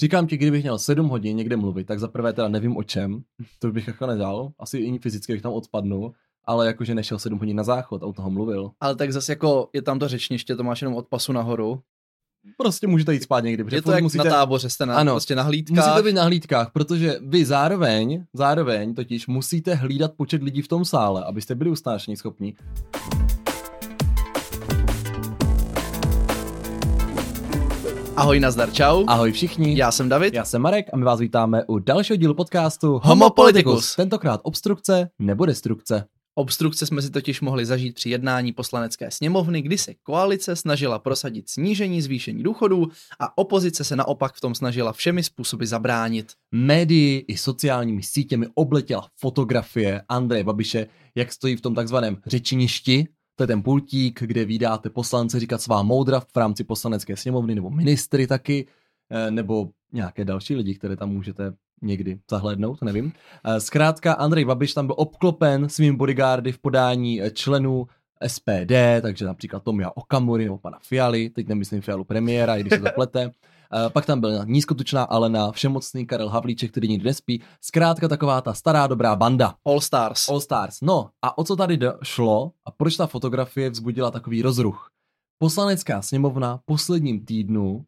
Říkám ti, kdybych měl 7 hodin někde mluvit, tak za prvé teda nevím o čem, to bych jako nedal, asi i fyzicky bych tam odpadnul, ale jakože nešel 7 hodin na záchod a u toho mluvil. Ale tak zase jako je tam to řečniště, to máš jenom od pasu nahoru. Prostě můžete jít spát někdy. Je to jak musíte... na táboře, jste na, ano, prostě na hlídkách. Musíte být na hlídkách, protože vy zároveň, zároveň totiž musíte hlídat počet lidí v tom sále, abyste byli ustášení schopní. Ahoj, nazdar, čau. Ahoj všichni. Já jsem David. Já jsem Marek a my vás vítáme u dalšího dílu podcastu Homo, Homo Politicus. Politicus. Tentokrát obstrukce nebo destrukce. Obstrukce jsme si totiž mohli zažít při jednání poslanecké sněmovny, kdy se koalice snažila prosadit snížení zvýšení důchodů a opozice se naopak v tom snažila všemi způsoby zabránit. Médii i sociálními sítěmi obletěla fotografie Andreje Babiše, jak stojí v tom takzvaném řečiništi, to je ten pultík, kde vydáte poslance říkat svá moudra v rámci poslanecké sněmovny, nebo ministry taky, eh, nebo nějaké další lidi, které tam můžete někdy zahlédnout, nevím. Eh, zkrátka Andrej Babiš tam byl obklopen svými bodyguardy v podání eh, členů SPD, takže například Tomia Okamury nebo pana Fialy, teď nemyslím Fialu premiéra, i když se zaplete. Uh, pak tam byl nízkotučná Alena, všemocný Karel Havlíček, který nikdy nespí. Zkrátka taková ta stará dobrá banda. All Stars. All Stars. No a o co tady šlo a proč ta fotografie vzbudila takový rozruch? Poslanecká sněmovna posledním týdnu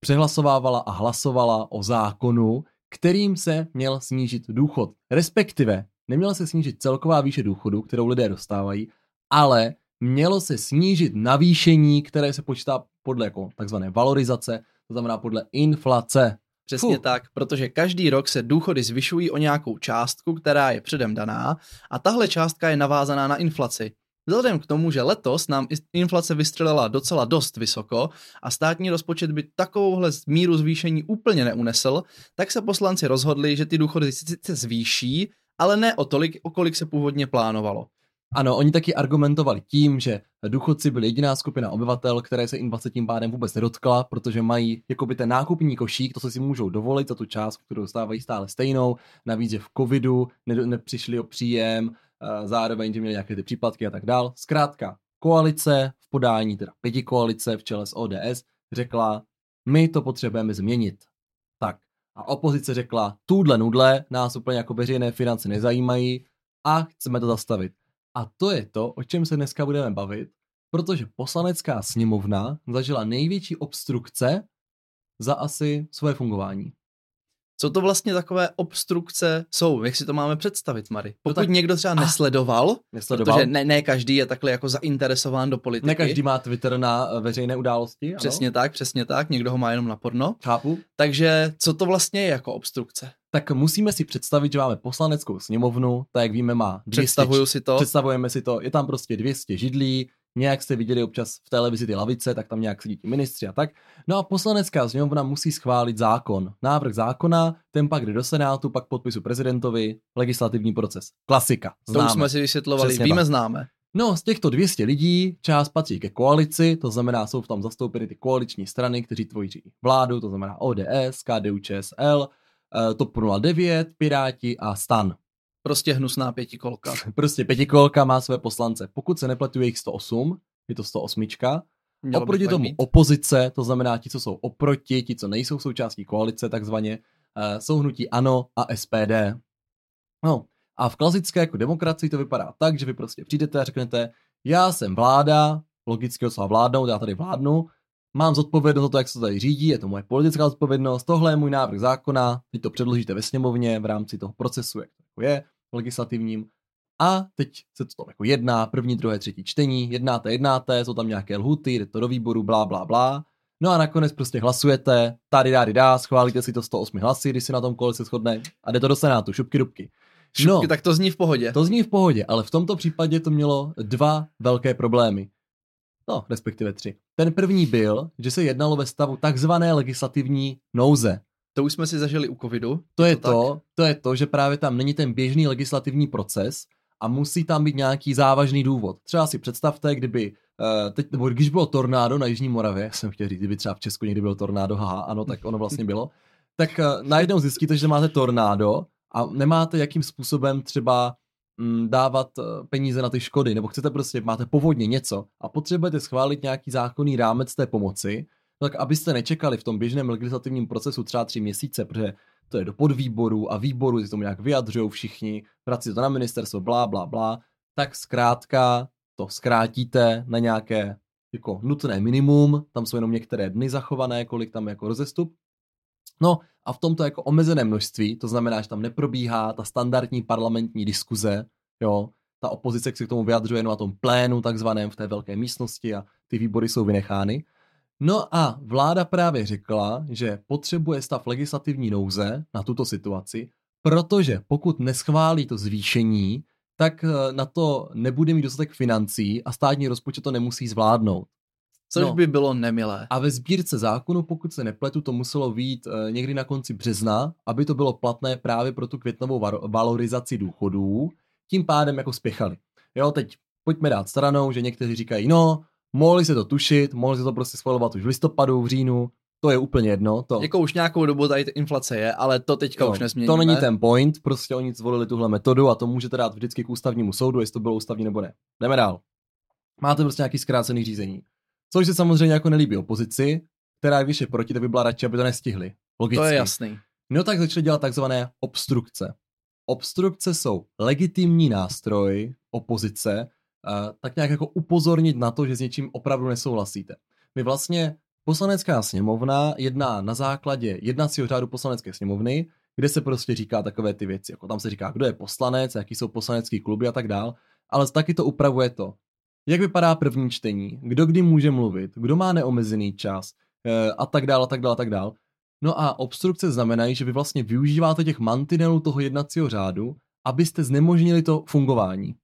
přehlasovávala a hlasovala o zákonu, kterým se měl snížit důchod. Respektive neměla se snížit celková výše důchodu, kterou lidé dostávají, ale mělo se snížit navýšení, které se počítá podle jako takzvané valorizace, to znamená podle inflace. Přesně Fuh. tak, protože každý rok se důchody zvyšují o nějakou částku, která je předem daná a tahle částka je navázaná na inflaci. Vzhledem k tomu, že letos nám inflace vystřelila docela dost vysoko a státní rozpočet by takovouhle míru zvýšení úplně neunesl, tak se poslanci rozhodli, že ty důchody sice zvýší, ale ne o tolik, o kolik se původně plánovalo. Ano, oni taky argumentovali tím, že důchodci byli jediná skupina obyvatel, které se inflace tím pádem vůbec nedotkla, protože mají jakoby ten nákupní košík, to se si můžou dovolit za tu část, kterou dostávají stále stejnou. Navíc, že v covidu ne- nepřišli o příjem, zároveň, že měli nějaké ty příplatky a tak dál. Zkrátka, koalice v podání, teda pěti koalice v čele s ODS, řekla, my to potřebujeme změnit. Tak. A opozice řekla, tuhle nudle nás úplně jako veřejné finance nezajímají a chceme to zastavit. A to je to, o čem se dneska budeme bavit, protože poslanecká sněmovna zažila největší obstrukce za asi svoje fungování. Co to vlastně takové obstrukce jsou? Jak si to máme představit, Mary? No Pokud no tak... někdo třeba nesledoval, nesledoval, protože ne, ne každý je takhle jako zainteresován do politiky. Ne každý má Twitter na eh, veřejné události. Přesně ano? tak, přesně tak. Někdo ho má jenom na porno. Chápu. Takže co to vlastně je jako obstrukce? tak musíme si představit, že máme poslaneckou sněmovnu, tak jak víme má 200, Představuju si to. Představujeme si to, je tam prostě 200 židlí, nějak jste viděli občas v televizi ty lavice, tak tam nějak sedí ti ministři a tak. No a poslanecká sněmovna musí schválit zákon. Návrh zákona, ten pak jde do Senátu, pak podpisu prezidentovi, legislativní proces. Klasika. Známe. To už jsme si vysvětlovali, Přesně víme, tak. známe. No, z těchto 200 lidí část patří ke koalici, to znamená, jsou v tom zastoupeny ty koaliční strany, kteří tvoří vládu, to znamená ODS, KDU, ČSL, eh, TOP 09, Piráti a STAN. Prostě hnusná pětikolka. prostě pětikolka má své poslance. Pokud se nepletu, je jich 108, je to 108. Mělo oproti tomu mít. opozice, to znamená ti, co jsou oproti, ti, co nejsou součástí koalice, takzvaně, uh, jsou hnutí ANO a SPD. No, a v klasické jako demokracii to vypadá tak, že vy prostě přijdete a řeknete, já jsem vláda, logicky odsala vládnout, já tady vládnu, mám zodpovědnost za to, jak se to tady řídí, je to moje politická zodpovědnost, tohle je můj návrh zákona, teď to předložíte ve sněmovně v rámci toho procesu, jak to jako je, legislativním. A teď se to tam jako jedná, první, druhé, třetí čtení, jednáte, jednáte, jsou tam nějaké lhuty, jde to do výboru, blá, blá, blá. No a nakonec prostě hlasujete, tady dá, dá, schválíte si to 108 hlasy, když si na tom kole se shodne a jde to do Senátu, šupky dubky. Šupky, no, tak to zní v pohodě. To zní v pohodě, ale v tomto případě to mělo dva velké problémy. No, respektive tři. Ten první byl, že se jednalo ve stavu takzvané legislativní nouze. To už jsme si zažili u covidu. To je to, to, to je to, že právě tam není ten běžný legislativní proces a musí tam být nějaký závažný důvod. Třeba si představte, kdyby Uh, teď, nebo když bylo tornádo na Jižní Moravě, jsem chtěl říct, kdyby třeba v Česku někdy bylo tornádo, haha, ano, tak ono vlastně bylo, tak uh, najednou zjistíte, že máte tornádo a nemáte jakým způsobem třeba mm, dávat uh, peníze na ty škody, nebo chcete prostě, máte povodně něco a potřebujete schválit nějaký zákonný rámec té pomoci, tak abyste nečekali v tom běžném legislativním procesu třeba tři měsíce, protože to je do podvýboru a výboru, si tomu nějak vyjadřují všichni, vrací to na ministerstvo, blá, blá, blá, tak zkrátka to zkrátíte na nějaké jako nutné minimum, tam jsou jenom některé dny zachované, kolik tam jako rozestup. No a v tomto jako omezené množství, to znamená, že tam neprobíhá ta standardní parlamentní diskuze, jo, ta opozice se k tomu vyjadřuje jenom na tom plénu takzvaném v té velké místnosti a ty výbory jsou vynechány. No a vláda právě řekla, že potřebuje stav legislativní nouze na tuto situaci, protože pokud neschválí to zvýšení, tak eh, na to nebude mít dostatek financí a státní rozpočet to nemusí zvládnout. Což no. by bylo nemilé. A ve sbírce zákonu, pokud se nepletu, to muselo být eh, někdy na konci března, aby to bylo platné právě pro tu květnovou valorizaci důchodů. Tím pádem jako spěchali. Jo, teď pojďme dát stranou, že někteří říkají, no, mohli se to tušit, mohli se to prostě schvalovat už v listopadu, v říjnu, to je úplně jedno. To... Jako už nějakou dobu tady inflace je, ale to teďka jo, už nesměníme. To není ten point, prostě oni zvolili tuhle metodu a to můžete dát vždycky k ústavnímu soudu, jestli to bylo ústavní nebo ne. Jdeme dál. Máte prostě nějaký zkrácený řízení. Což se samozřejmě jako nelíbí opozici, která když je proti, tak by byla radši, aby to nestihli. Logicky. To je jasný. No tak začali dělat takzvané obstrukce. Obstrukce jsou legitimní nástroj opozice, tak nějak jako upozornit na to, že s něčím opravdu nesouhlasíte. My vlastně Poslanecká sněmovna jedná na základě jednacího řádu poslanecké sněmovny, kde se prostě říká takové ty věci, jako tam se říká, kdo je poslanec, jaký jsou poslanecký kluby a tak dál, ale taky to upravuje to, jak vypadá první čtení, kdo kdy může mluvit, kdo má neomezený čas eh, a tak dál a tak dál a tak dál. No a obstrukce znamenají, že vy vlastně využíváte těch mantinelů toho jednacího řádu, abyste znemožnili to fungování.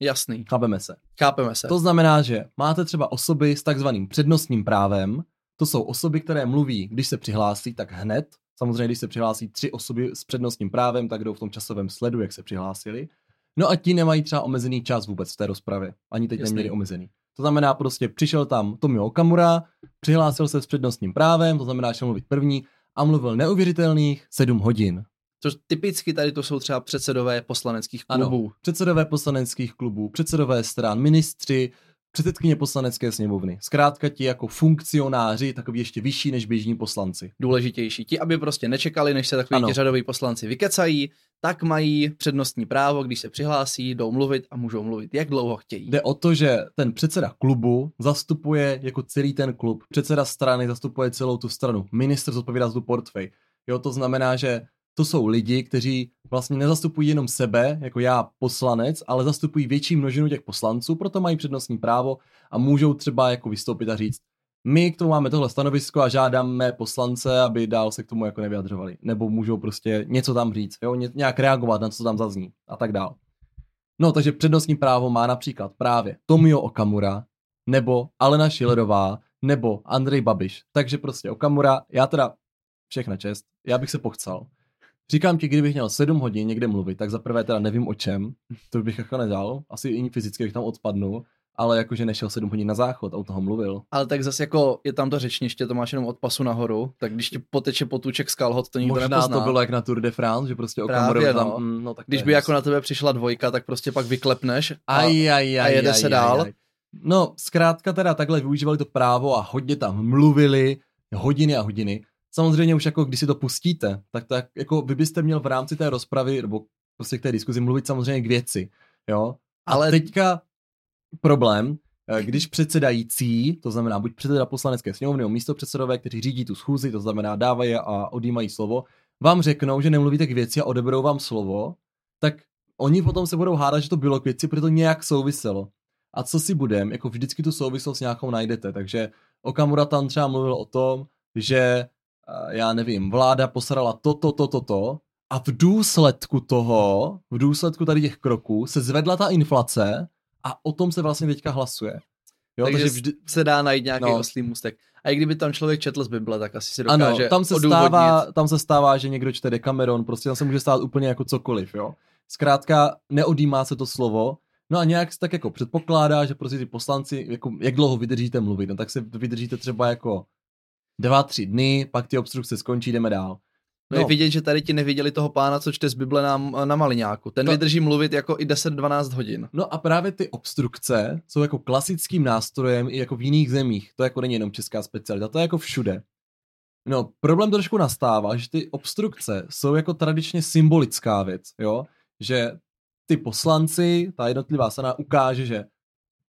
Jasný. Chápeme se. Chápeme se. To znamená, že máte třeba osoby s takzvaným přednostním právem, to jsou osoby, které mluví, když se přihlásí, tak hned. Samozřejmě, když se přihlásí tři osoby s přednostním právem, tak jdou v tom časovém sledu, jak se přihlásili. No a ti nemají třeba omezený čas vůbec v té rozpravě. Ani teď Jasný. neměli omezený. To znamená prostě přišel tam Tomio Okamura, přihlásil se s přednostním právem, to znamená, že mluvit první a mluvil neuvěřitelných sedm hodin. Což typicky tady to jsou třeba předsedové poslaneckých klubů. Ano, předsedové poslaneckých klubů, předsedové stran, ministři, předsedkyně poslanecké sněmovny. Zkrátka ti jako funkcionáři, takový ještě vyšší než běžní poslanci. Důležitější. Ti, aby prostě nečekali, než se takový ti řadoví poslanci vykecají, tak mají přednostní právo, když se přihlásí, jdou mluvit a můžou mluvit, jak dlouho chtějí. Jde o to, že ten předseda klubu zastupuje jako celý ten klub. Předseda strany zastupuje celou tu stranu. Minister zodpovídá za tu portfej. Jo, to znamená, že to jsou lidi, kteří vlastně nezastupují jenom sebe, jako já poslanec, ale zastupují větší množinu těch poslanců, proto mají přednostní právo a můžou třeba jako vystoupit a říct, my k tomu máme tohle stanovisko a žádáme poslance, aby dál se k tomu jako nevyjadřovali. Nebo můžou prostě něco tam říct, jo? nějak reagovat na co tam zazní a tak dál. No, takže přednostní právo má například právě Tomio Okamura, nebo Alena Šilerová, nebo Andrej Babiš. Takže prostě Okamura, já teda všechna čest, já bych se pochcal. Říkám ti, kdybych měl 7 hodin někde mluvit, tak za prvé teda nevím o čem, to bych jako nedal, asi i fyzicky bych tam odpadnul, ale jakože nešel 7 hodin na záchod a u toho mluvil. Ale tak zase jako je tam to řečniště, to máš jenom od pasu nahoru, tak když ti poteče potůček z kalhot, to nikdo Možná nepozná. to bylo jak na Tour de France, že prostě Právě, no. tam, mm, no tak Když by jako na tebe přišla dvojka, tak prostě pak vyklepneš a, aj, aj, aj, a jede aj, se dál. Aj, aj. No, zkrátka teda takhle využívali to právo a hodně tam mluvili, hodiny a hodiny. Samozřejmě už jako když si to pustíte, tak, tak jako vy byste měl v rámci té rozpravy nebo prostě k té diskuzi mluvit samozřejmě k věci, jo. Ale teďka problém, eh, když předsedající, to znamená buď předseda poslanecké sněmovny nebo místo předsedové, kteří řídí tu schůzi, to znamená dávají a odjímají slovo, vám řeknou, že nemluvíte k věci a odeberou vám slovo, tak oni potom se budou hádat, že to bylo k věci, protože to nějak souviselo. A co si budem, jako vždycky tu souvislost nějakou najdete, takže Okamura tam třeba mluvil o tom, že já nevím, vláda posrala to, to, to, to, to a v důsledku toho, v důsledku tady těch kroků se zvedla ta inflace a o tom se vlastně teďka hlasuje. Jo, takže, takže vždy... se dá najít nějaký no. oslý můstek. A i kdyby tam člověk četl z Bible, tak asi si dokáže ano, tam se, odůvodnit. stává, tam se stává, že někdo čte Decameron, prostě tam se může stát úplně jako cokoliv, jo. Zkrátka neodýmá se to slovo, no a nějak se tak jako předpokládá, že prostě ty poslanci, jako, jak dlouho vydržíte mluvit, no tak se vydržíte třeba jako dva, tři dny, pak ty obstrukce skončí, jdeme dál. No. Je vidět, že tady ti neviděli toho pána, co čte z Bible na, na Maliňáku. Ten no. vydrží mluvit jako i 10-12 hodin. No a právě ty obstrukce jsou jako klasickým nástrojem i jako v jiných zemích. To jako není jenom česká specialita, to je jako všude. No, problém trošku nastává, že ty obstrukce jsou jako tradičně symbolická věc, jo? Že ty poslanci, ta jednotlivá strana ukáže, že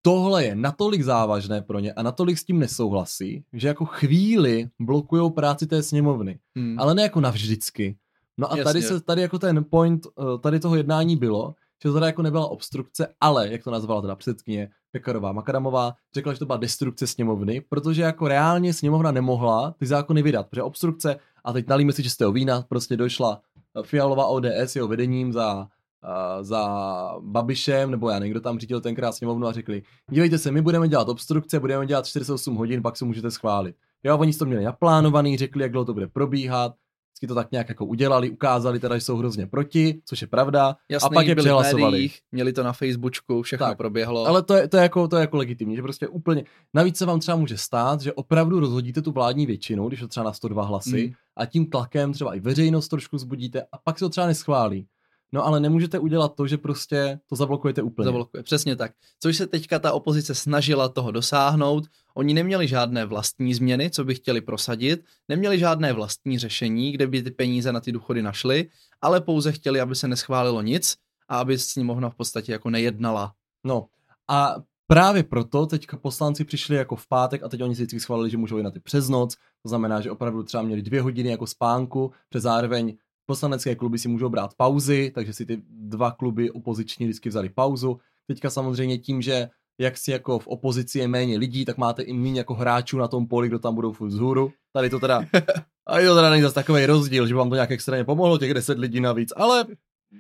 tohle je natolik závažné pro ně a natolik s tím nesouhlasí, že jako chvíli blokují práci té sněmovny. Hmm. Ale ne jako navždycky. No a Jasně. tady se, tady jako ten point eh, tady toho jednání bylo, že to teda jako nebyla obstrukce, ale, jak to nazvala teda předsedkyně Pekarová Makadamová, řekla, že to byla destrukce sněmovny, protože jako reálně sněmovna nemohla ty zákony vydat, protože obstrukce, a teď nalíme si čistého vína, prostě došla Fialová ODS jeho vedením za za Babišem, nebo já někdo tam řídil tenkrát sněmovnu a řekli, dívejte se, my budeme dělat obstrukce, budeme dělat 48 hodin, pak se můžete schválit. Jo, oni to měli naplánovaný, řekli, jak dlouho to bude probíhat, vždycky to tak nějak jako udělali, ukázali teda, že jsou hrozně proti, což je pravda, Jasný, a pak je přehlasovali. Médiích, měli to na Facebooku, všechno tak, proběhlo. Ale to je, to, je jako, to je jako legitimní, že prostě úplně, navíc se vám třeba může stát, že opravdu rozhodíte tu vládní většinu, když to třeba na 102 hlasy, mm. a tím tlakem třeba i veřejnost trošku zbudíte a pak se to třeba neschválí. No ale nemůžete udělat to, že prostě to zablokujete úplně. Zablokuje, přesně tak. Což se teďka ta opozice snažila toho dosáhnout. Oni neměli žádné vlastní změny, co by chtěli prosadit, neměli žádné vlastní řešení, kde by ty peníze na ty důchody našly, ale pouze chtěli, aby se neschválilo nic a aby sněmovna v podstatě jako nejednala. No a právě proto teďka poslanci přišli jako v pátek a teď oni si vždycky schválili, že můžou jít na ty přes noc, to znamená, že opravdu třeba měli dvě hodiny jako spánku, přes zároveň Poslanecké kluby si můžou brát pauzy, takže si ty dva kluby opoziční vždycky vzali pauzu. Teďka samozřejmě tím, že jak si jako v opozici je méně lidí, tak máte i méně jako hráčů na tom poli, kdo tam budou furt vzhůru. Tady to teda, a to teda není zase takový rozdíl, že vám to nějak extrémně pomohlo, těch 10 lidí navíc, ale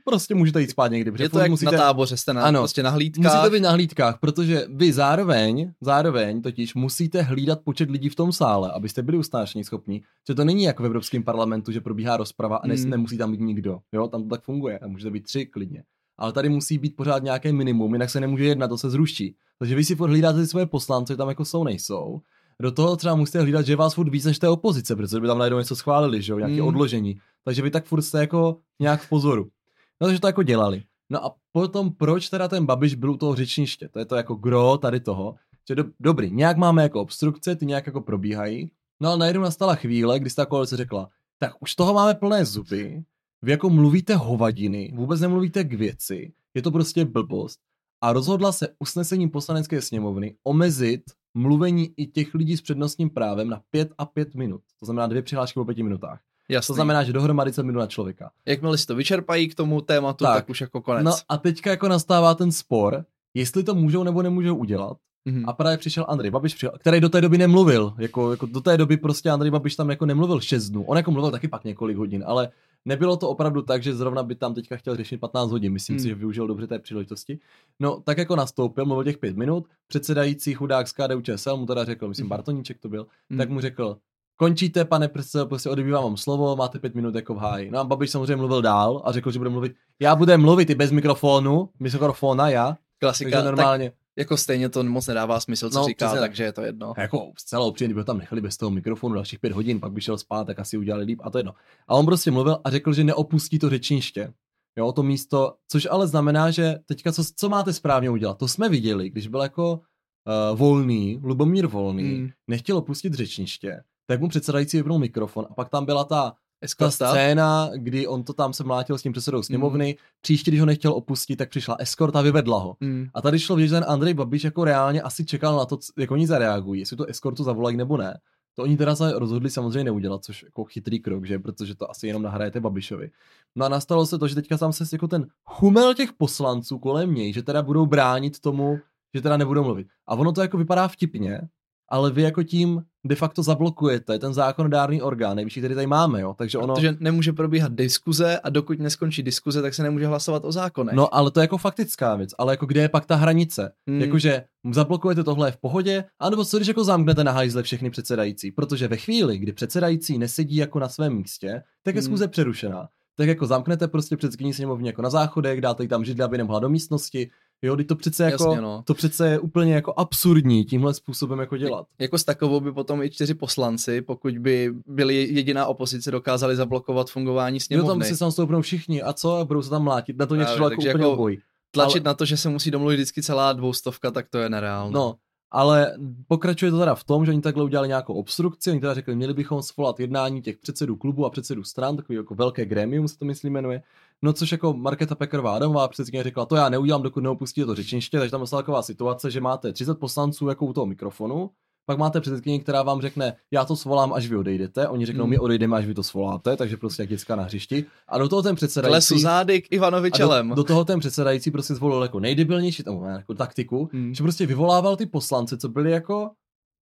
prostě můžete jít spát někdy. Je to jak musíte, na táboře, jste na, ano, prostě na hlídkách. Musíte být na hlídkách, protože vy zároveň, zároveň totiž musíte hlídat počet lidí v tom sále, abyste byli ustášení schopní. Že to není jako v Evropském parlamentu, že probíhá rozprava a ne, hmm. nemusí tam být nikdo. Jo, tam to tak funguje a můžete být tři klidně. Ale tady musí být pořád nějaké minimum, jinak se nemůže jednat, to se zruší. Takže vy si hlídáte ty svoje poslance, tam jako jsou, nejsou. Do toho třeba musíte hlídat, že vás furt víc než té opozice, protože by tam najednou něco schválili, že jo, nějaké hmm. odložení. Takže vy tak furt jste jako nějak v pozoru. No, takže to jako dělali. No a potom proč teda ten Babiš byl u toho řečniště? To je to jako gro tady toho. Že do, dobrý, nějak máme jako obstrukce, ty nějak jako probíhají. No a najednou nastala chvíle, kdy ta koalice řekla, tak už toho máme plné zuby, vy jako mluvíte hovadiny, vůbec nemluvíte k věci, je to prostě blbost. A rozhodla se usnesením poslanecké sněmovny omezit mluvení i těch lidí s přednostním právem na 5 a 5 minut. To znamená dvě přihlášky po 5 minutách. Jasný. To znamená, že dohromady se minut na člověka. Jakmile si to vyčerpají k tomu tématu, tak, tak už jako konec. No a teďka jako nastává ten spor, jestli to můžou nebo nemůžou udělat. Mm-hmm. A právě přišel Andrej Babiš, přišel, který do té doby nemluvil. Jako, jako do té doby prostě Andrej Babiš tam jako nemluvil 6 dnů. On jako mluvil taky pak několik hodin, ale nebylo to opravdu tak, že zrovna by tam teďka chtěl řešit 15 hodin. Myslím mm. si, že využil dobře té příležitosti. No, tak jako nastoupil, mluvil těch 5 minut, předsedající chudák z KDU ČSL mu teda řekl, myslím, mm. Bartoníček to byl, mm. tak mu řekl, končíte, pane předsedo, prostě odebývám vám slovo, máte pět minut jako v háji. No a Babiš samozřejmě mluvil dál a řekl, že bude mluvit, já budu mluvit i bez mikrofonu, mikrofona, já. Klasika, takže normálně. Tak jako stejně to moc nedává smysl, co no, říká, přesně, takže je to jedno. Jako zcela upřímně, kdyby ho tam nechali bez toho mikrofonu dalších pět hodin, pak by šel spát, tak asi udělali líp a to jedno. A on prostě mluvil a řekl, že neopustí to řečniště. Jo, to místo, což ale znamená, že teďka co, co máte správně udělat? To jsme viděli, když byl jako uh, volný, Lubomír volný, mm. nechtěl opustit řečniště, tak mu předsedající vypnul mikrofon a pak tam byla ta, ta scéna, kdy on to tam se mlátil s tím předsedou sněmovny, mm. příště, když ho nechtěl opustit, tak přišla eskorta a vyvedla ho. Mm. A tady šlo vidět, že ten Andrej Babiš jako reálně asi čekal na to, jak oni zareagují, jestli to eskortu zavolají nebo ne. To oni teda se rozhodli samozřejmě neudělat, což jako chytrý krok, že? Protože to asi jenom nahrajete Babišovi. No a nastalo se to, že teďka tam se jako ten chumel těch poslanců kolem něj, že teda budou bránit tomu, že teda nebudou mluvit. A ono to jako vypadá vtipně, ale vy jako tím de facto zablokujete ten zákonodárný orgán, nejvyšší, který tady máme, jo. Takže ono... Protože nemůže probíhat diskuze a dokud neskončí diskuze, tak se nemůže hlasovat o zákonech. No, ale to je jako faktická věc, ale jako kde je pak ta hranice? Hmm. Jakože zablokujete tohle v pohodě, anebo co když jako zamknete na hajzle všechny předsedající? Protože ve chvíli, kdy předsedající nesedí jako na svém místě, tak je hmm. zkuze přerušená. Tak jako zamknete prostě předsedkyní sněmovně jako na záchodek, dáte jí tam židli, aby nemohla do místnosti, Jo, to přece jako, Jasně, no. to přece je úplně jako absurdní tímhle způsobem jako dělat. Jako s takovou by potom i čtyři poslanci, pokud by byli jediná opozice, dokázali zablokovat fungování sněmovny. No tam si tam všichni a co a budou se tam mlátit, na to něco jako úplně jako boj. Tlačit ale... na to, že se musí domluvit vždycky celá dvoustovka, tak to je nereálné. No, ale pokračuje to teda v tom, že oni takhle udělali nějakou obstrukci, oni teda řekli, měli bychom svolat jednání těch předsedů klubu a předsedů stran, takový jako velké gremium se to myslím jmenuje. No což jako Marketa Pekarová Adamová předsedkyně řekla, to já neudělám, dokud neopustí to řečniště, takže tam je taková situace, že máte 30 poslanců jako u toho mikrofonu, pak máte předsedkyni, která vám řekne, já to svolám, až vy odejdete. Oni řeknou, hmm. my odejdeme, až vy to svoláte, takže prostě jak děcka na hřišti. A do toho ten předsedající. zády k Ivanovi čelem. Do, do, toho ten předsedající prostě zvolil jako nejdebilnější tam, jako taktiku, hmm. že prostě vyvolával ty poslance, co byli jako,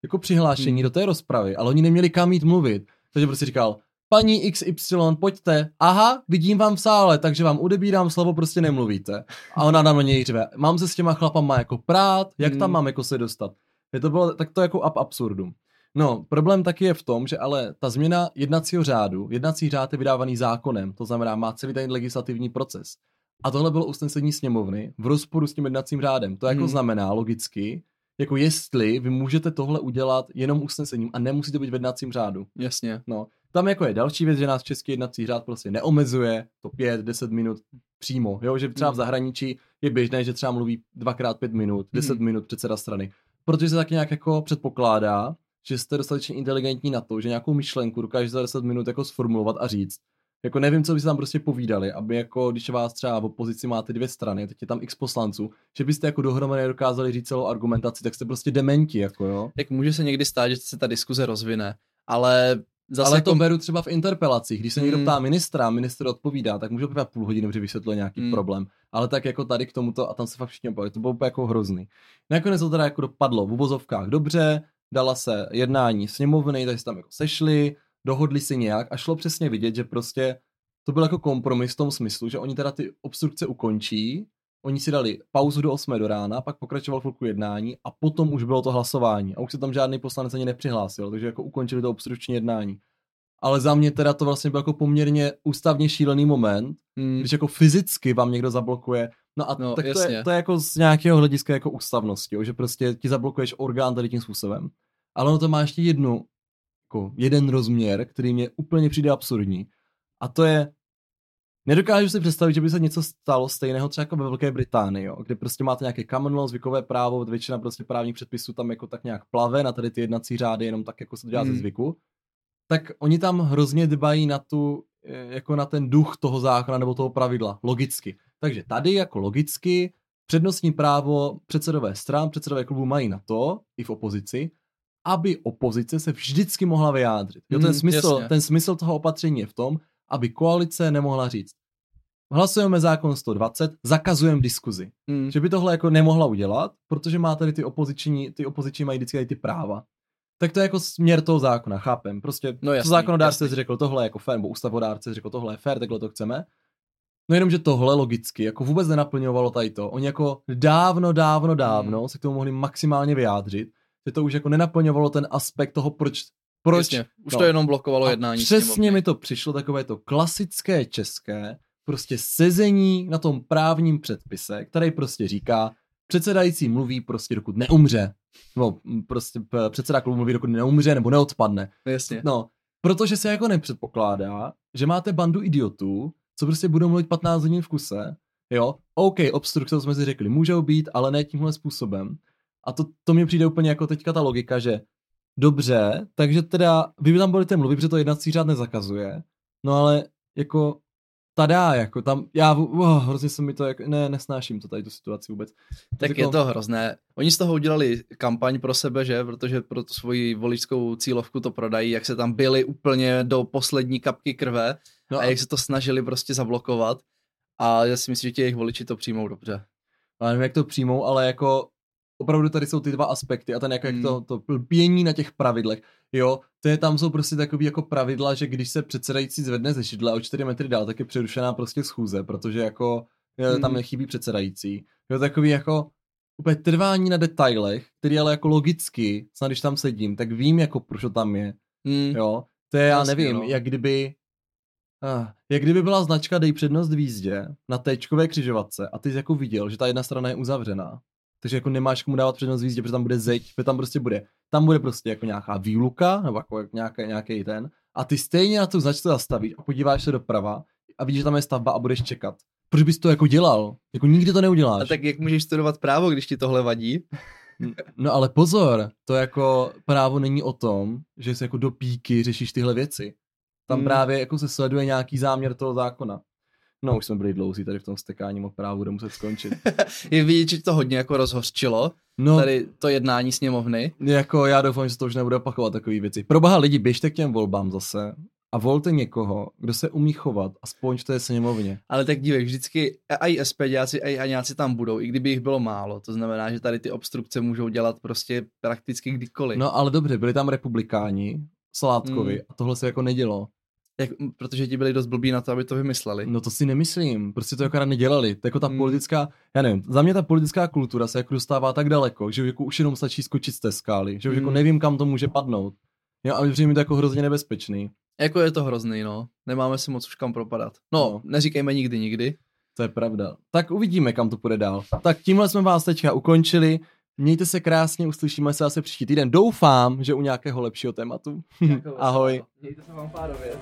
jako přihlášení hmm. do té rozpravy, ale oni neměli kam jít mluvit. Takže prostě říkal, paní XY, pojďte, aha, vidím vám v sále, takže vám odebírám slovo, prostě nemluvíte. A ona na něj řve, mám se s těma chlapama jako prát, jak tam hmm. mám jako se dostat. Je to bylo tak to jako ab absurdum. No, problém taky je v tom, že ale ta změna jednacího řádu, jednací řád je vydávaný zákonem, to znamená, má celý ten legislativní proces. A tohle bylo usnesení sněmovny v rozporu s tím jednacím řádem. To jako hmm. znamená logicky, jako jestli vy můžete tohle udělat jenom usnesením a nemusíte být v jednacím řádu. Jasně. No, tam jako je další věc, že nás český jednací řád prostě neomezuje to 5-10 minut přímo, jo, že třeba v hmm. zahraničí je běžné, že třeba mluví dvakrát pět minut, 10 hmm. minut předseda strany protože se tak nějak jako předpokládá, že jste dostatečně inteligentní na to, že nějakou myšlenku dokážete za 10 minut jako sformulovat a říct. Jako nevím, co byste tam prostě povídali, aby jako, když vás třeba v opozici máte dvě strany, teď je tam x poslanců, že byste jako dohromady dokázali říct celou argumentaci, tak jste prostě dementi, jako jo. Tak může se někdy stát, že se ta diskuze rozvine, ale Zase ale jako... to beru třeba v interpelacích. Když se někdo hmm. ptá ministra, ministr odpovídá, tak může odpovídat půl hodiny, že vysvětluje nějaký hmm. problém. Ale tak jako tady k tomuto, a tam se fakt všichni opavili, to bylo úplně jako hrozný. Nakonec to teda jako dopadlo v uvozovkách dobře, dala se jednání sněmovny, takže se tam jako sešli, dohodli si nějak a šlo přesně vidět, že prostě to byl jako kompromis v tom smyslu, že oni teda ty obstrukce ukončí, oni si dali pauzu do 8 do rána, pak pokračoval chvilku jednání a potom už bylo to hlasování a už se tam žádný poslanec ani nepřihlásil, takže jako ukončili to obstrukční jednání. Ale za mě teda to vlastně byl jako poměrně ústavně šílený moment, hmm. když jako fyzicky vám někdo zablokuje. No a no, tak to je, to je, jako z nějakého hlediska jako ústavnosti, jo, že prostě ti zablokuješ orgán tady tím způsobem. Ale ono to má ještě jednu, jako jeden rozměr, který mě úplně přijde absurdní. A to je, Nedokážu si představit, že by se něco stalo stejného třeba jako ve Velké Británii, jo, kde prostě máte nějaké common law, zvykové právo, většina prostě právních předpisů tam jako tak nějak plave na tady ty jednací řády, jenom tak jako se to dělá hmm. ze zvyku. Tak oni tam hrozně dbají na tu, eh, jako na ten duch toho zákona nebo toho pravidla, logicky. Takže tady jako logicky přednostní právo předsedové stran, předsedové klubu mají na to, i v opozici, aby opozice se vždycky mohla vyjádřit. Jo, ten, mm, smysl, ten smysl toho opatření je v tom, aby koalice nemohla říct, hlasujeme zákon 120, zakazujeme diskuzi. Hmm. Že by tohle jako nemohla udělat, protože má tady ty opoziční, ty opoziční mají vždycky tady ty práva. Tak to je jako směr toho zákona, chápem. Prostě no jasný, to zákonodárce jasný. řekl tohle jako fér, nebo ústavodárce řekl tohle je fér, takhle to chceme. No jenom, že tohle logicky jako vůbec nenaplňovalo tady to. Oni jako dávno, dávno, dávno hmm. se k tomu mohli maximálně vyjádřit, že to už jako nenaplňovalo ten aspekt toho, proč proč? Jasně, už no. to jenom blokovalo a jednání. Přesně sněmovny. mi to přišlo takové to klasické české, prostě sezení na tom právním předpise, který prostě říká, předsedající mluví prostě dokud neumře. No, prostě předseda klubu mluví dokud neumře nebo neodpadne. Jasně. No, protože se jako nepředpokládá, že máte bandu idiotů, co prostě budou mluvit 15 hodin v kuse, jo, OK, obstrukce, jsme si řekli, můžou být, ale ne tímhle způsobem. A to, to mi přijde úplně jako teďka ta logika, že Dobře, takže teda vy tam budete mluvit, protože to jednací řád nezakazuje, no ale jako tada, jako tam, já, oh, hrozně se mi to, jako, ne, nesnáším to tady tu situaci vůbec. Tak jako, je to hrozné. Oni z toho udělali kampaň pro sebe, že, protože pro tu svoji voličskou cílovku to prodají, jak se tam byli úplně do poslední kapky krve no a, a jak se to snažili prostě zablokovat a já si myslím, že ti jejich voliči to přijmou dobře. Já nevím, jak to přijmou, ale jako opravdu tady jsou ty dva aspekty a ten jako, hmm. jak to, to lpění na těch pravidlech. Jo, to je, tam jsou prostě takový jako pravidla, že když se předsedající zvedne ze šidla o 4 metry dál, tak je přerušená prostě schůze, protože jako hmm. tam nechybí předsedající. Jo, takový jako úplně trvání na detailech, který ale jako logicky, snad když tam sedím, tak vím jako proč to tam je. Hmm. Jo, to je, já nevím, no. jak kdyby Ah, jak kdyby byla značka Dej přednost v jízdě na téčkové křižovatce a ty jsi jako viděl, že ta jedna strana je uzavřená. Takže jako nemáš komu dávat přednost v jízdě, protože tam bude zeď, protože tam prostě bude. Tam bude prostě jako nějaká výluka, nebo jako nějaký, nějaký ten. A ty stejně na tu značku zastavíš a podíváš se doprava a vidíš, že tam je stavba a budeš čekat. Proč bys to jako dělal? Jako nikdy to neuděláš. A tak jak můžeš studovat právo, když ti tohle vadí? No ale pozor, to jako právo není o tom, že se jako do píky řešíš tyhle věci. Tam hmm. právě jako se sleduje nějaký záměr toho zákona. No, už jsme byli dlouhý tady v tom stekání právu, bude muset skončit. je vidět, že to hodně jako rozhořčilo, no, tady to jednání sněmovny. Jako já doufám, že se to už nebude opakovat takové věci. Proboha lidi, běžte k těm volbám zase a volte někoho, kdo se umí chovat, aspoň v té sněmovně. Ale tak dívej, vždycky i SPDáci, i aňáci tam budou, i kdyby jich bylo málo. To znamená, že tady ty obstrukce můžou dělat prostě prakticky kdykoliv. No ale dobře, byli tam republikáni, Salátkovi hmm. a tohle se jako nedělo. Jak, protože ti byli dost blbí na to, aby to vymysleli. No to si nemyslím, prostě to jako nedělali. To jako ta hmm. politická, já nevím, za mě ta politická kultura se jako dostává tak daleko, že jako už jenom stačí skočit z té skály, že už jako hmm. jako nevím, kam to může padnout. Jo, a přijde mi to jako hrozně nebezpečný. Jako je to hrozný, no. Nemáme si moc už kam propadat. No, no. neříkejme nikdy, nikdy. To je pravda. Tak uvidíme, kam to půjde dál. Tak tímhle jsme vás teďka ukončili. Mějte se krásně, uslyšíme se asi příští týden. Doufám, že u nějakého lepšího tématu. Ahoj. Mějte se vám párově.